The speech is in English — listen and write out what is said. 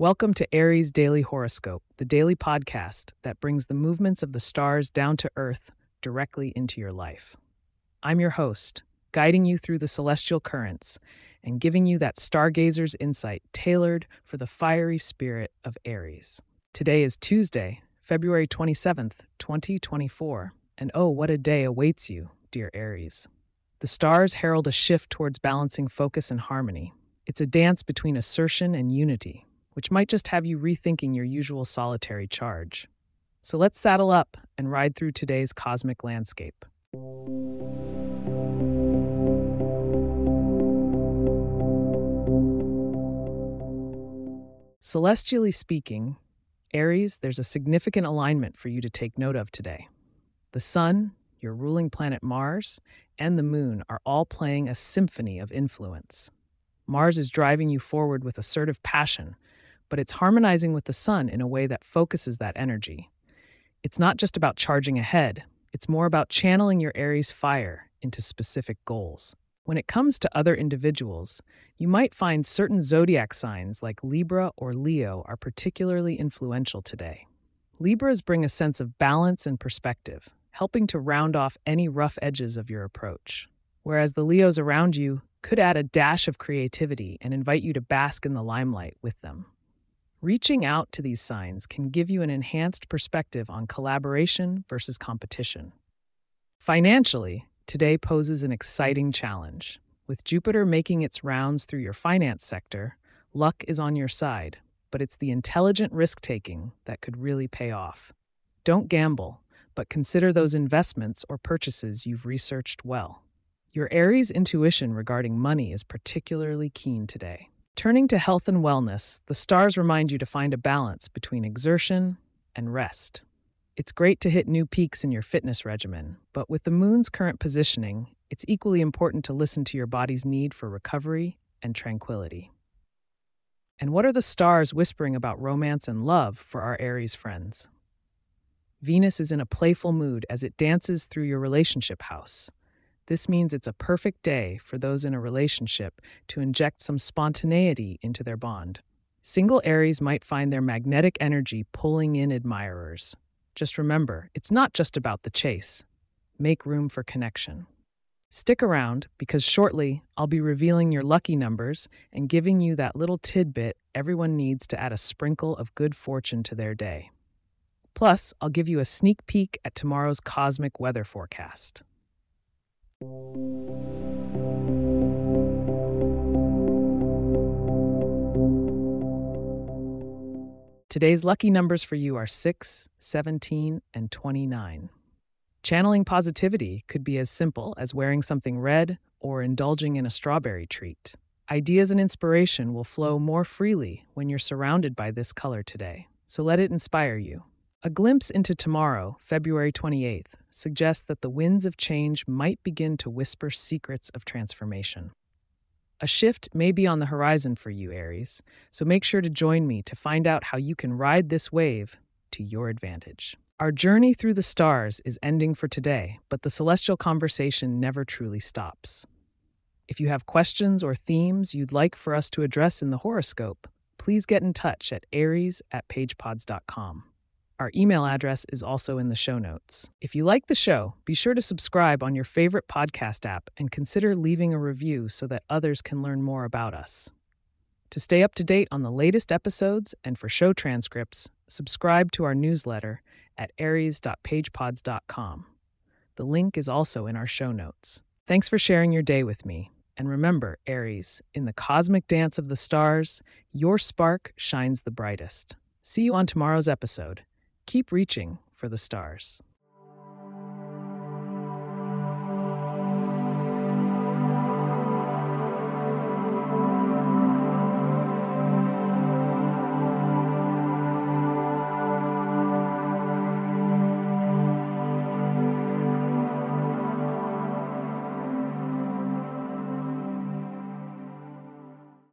Welcome to Aries Daily Horoscope, the daily podcast that brings the movements of the stars down to earth directly into your life. I'm your host, guiding you through the celestial currents and giving you that stargazer's insight tailored for the fiery spirit of Aries. Today is Tuesday, February 27th, 2024, and oh, what a day awaits you, dear Aries. The stars herald a shift towards balancing focus and harmony. It's a dance between assertion and unity which might just have you rethinking your usual solitary charge. So let's saddle up and ride through today's cosmic landscape. Celestially speaking, Aries, there's a significant alignment for you to take note of today. The Sun, your ruling planet Mars, and the Moon are all playing a symphony of influence. Mars is driving you forward with assertive passion, but it's harmonizing with the sun in a way that focuses that energy. It's not just about charging ahead, it's more about channeling your Aries fire into specific goals. When it comes to other individuals, you might find certain zodiac signs like Libra or Leo are particularly influential today. Libras bring a sense of balance and perspective, helping to round off any rough edges of your approach. Whereas the Leos around you could add a dash of creativity and invite you to bask in the limelight with them. Reaching out to these signs can give you an enhanced perspective on collaboration versus competition. Financially, today poses an exciting challenge. With Jupiter making its rounds through your finance sector, luck is on your side, but it's the intelligent risk taking that could really pay off. Don't gamble, but consider those investments or purchases you've researched well. Your Aries intuition regarding money is particularly keen today. Turning to health and wellness, the stars remind you to find a balance between exertion and rest. It's great to hit new peaks in your fitness regimen, but with the moon's current positioning, it's equally important to listen to your body's need for recovery and tranquility. And what are the stars whispering about romance and love for our Aries friends? Venus is in a playful mood as it dances through your relationship house. This means it's a perfect day for those in a relationship to inject some spontaneity into their bond. Single Aries might find their magnetic energy pulling in admirers. Just remember, it's not just about the chase. Make room for connection. Stick around because shortly I'll be revealing your lucky numbers and giving you that little tidbit everyone needs to add a sprinkle of good fortune to their day. Plus, I'll give you a sneak peek at tomorrow's cosmic weather forecast. Today's lucky numbers for you are 6, 17, and 29. Channeling positivity could be as simple as wearing something red or indulging in a strawberry treat. Ideas and inspiration will flow more freely when you're surrounded by this color today, so let it inspire you. A glimpse into tomorrow, February 28th, suggests that the winds of change might begin to whisper secrets of transformation. A shift may be on the horizon for you, Aries, so make sure to join me to find out how you can ride this wave to your advantage. Our journey through the stars is ending for today, but the celestial conversation never truly stops. If you have questions or themes you'd like for us to address in the horoscope, please get in touch at aries at pagepods.com. Our email address is also in the show notes. If you like the show, be sure to subscribe on your favorite podcast app and consider leaving a review so that others can learn more about us. To stay up to date on the latest episodes and for show transcripts, subscribe to our newsletter at aries.pagepods.com. The link is also in our show notes. Thanks for sharing your day with me. And remember, Aries, in the cosmic dance of the stars, your spark shines the brightest. See you on tomorrow's episode. Keep reaching for the stars.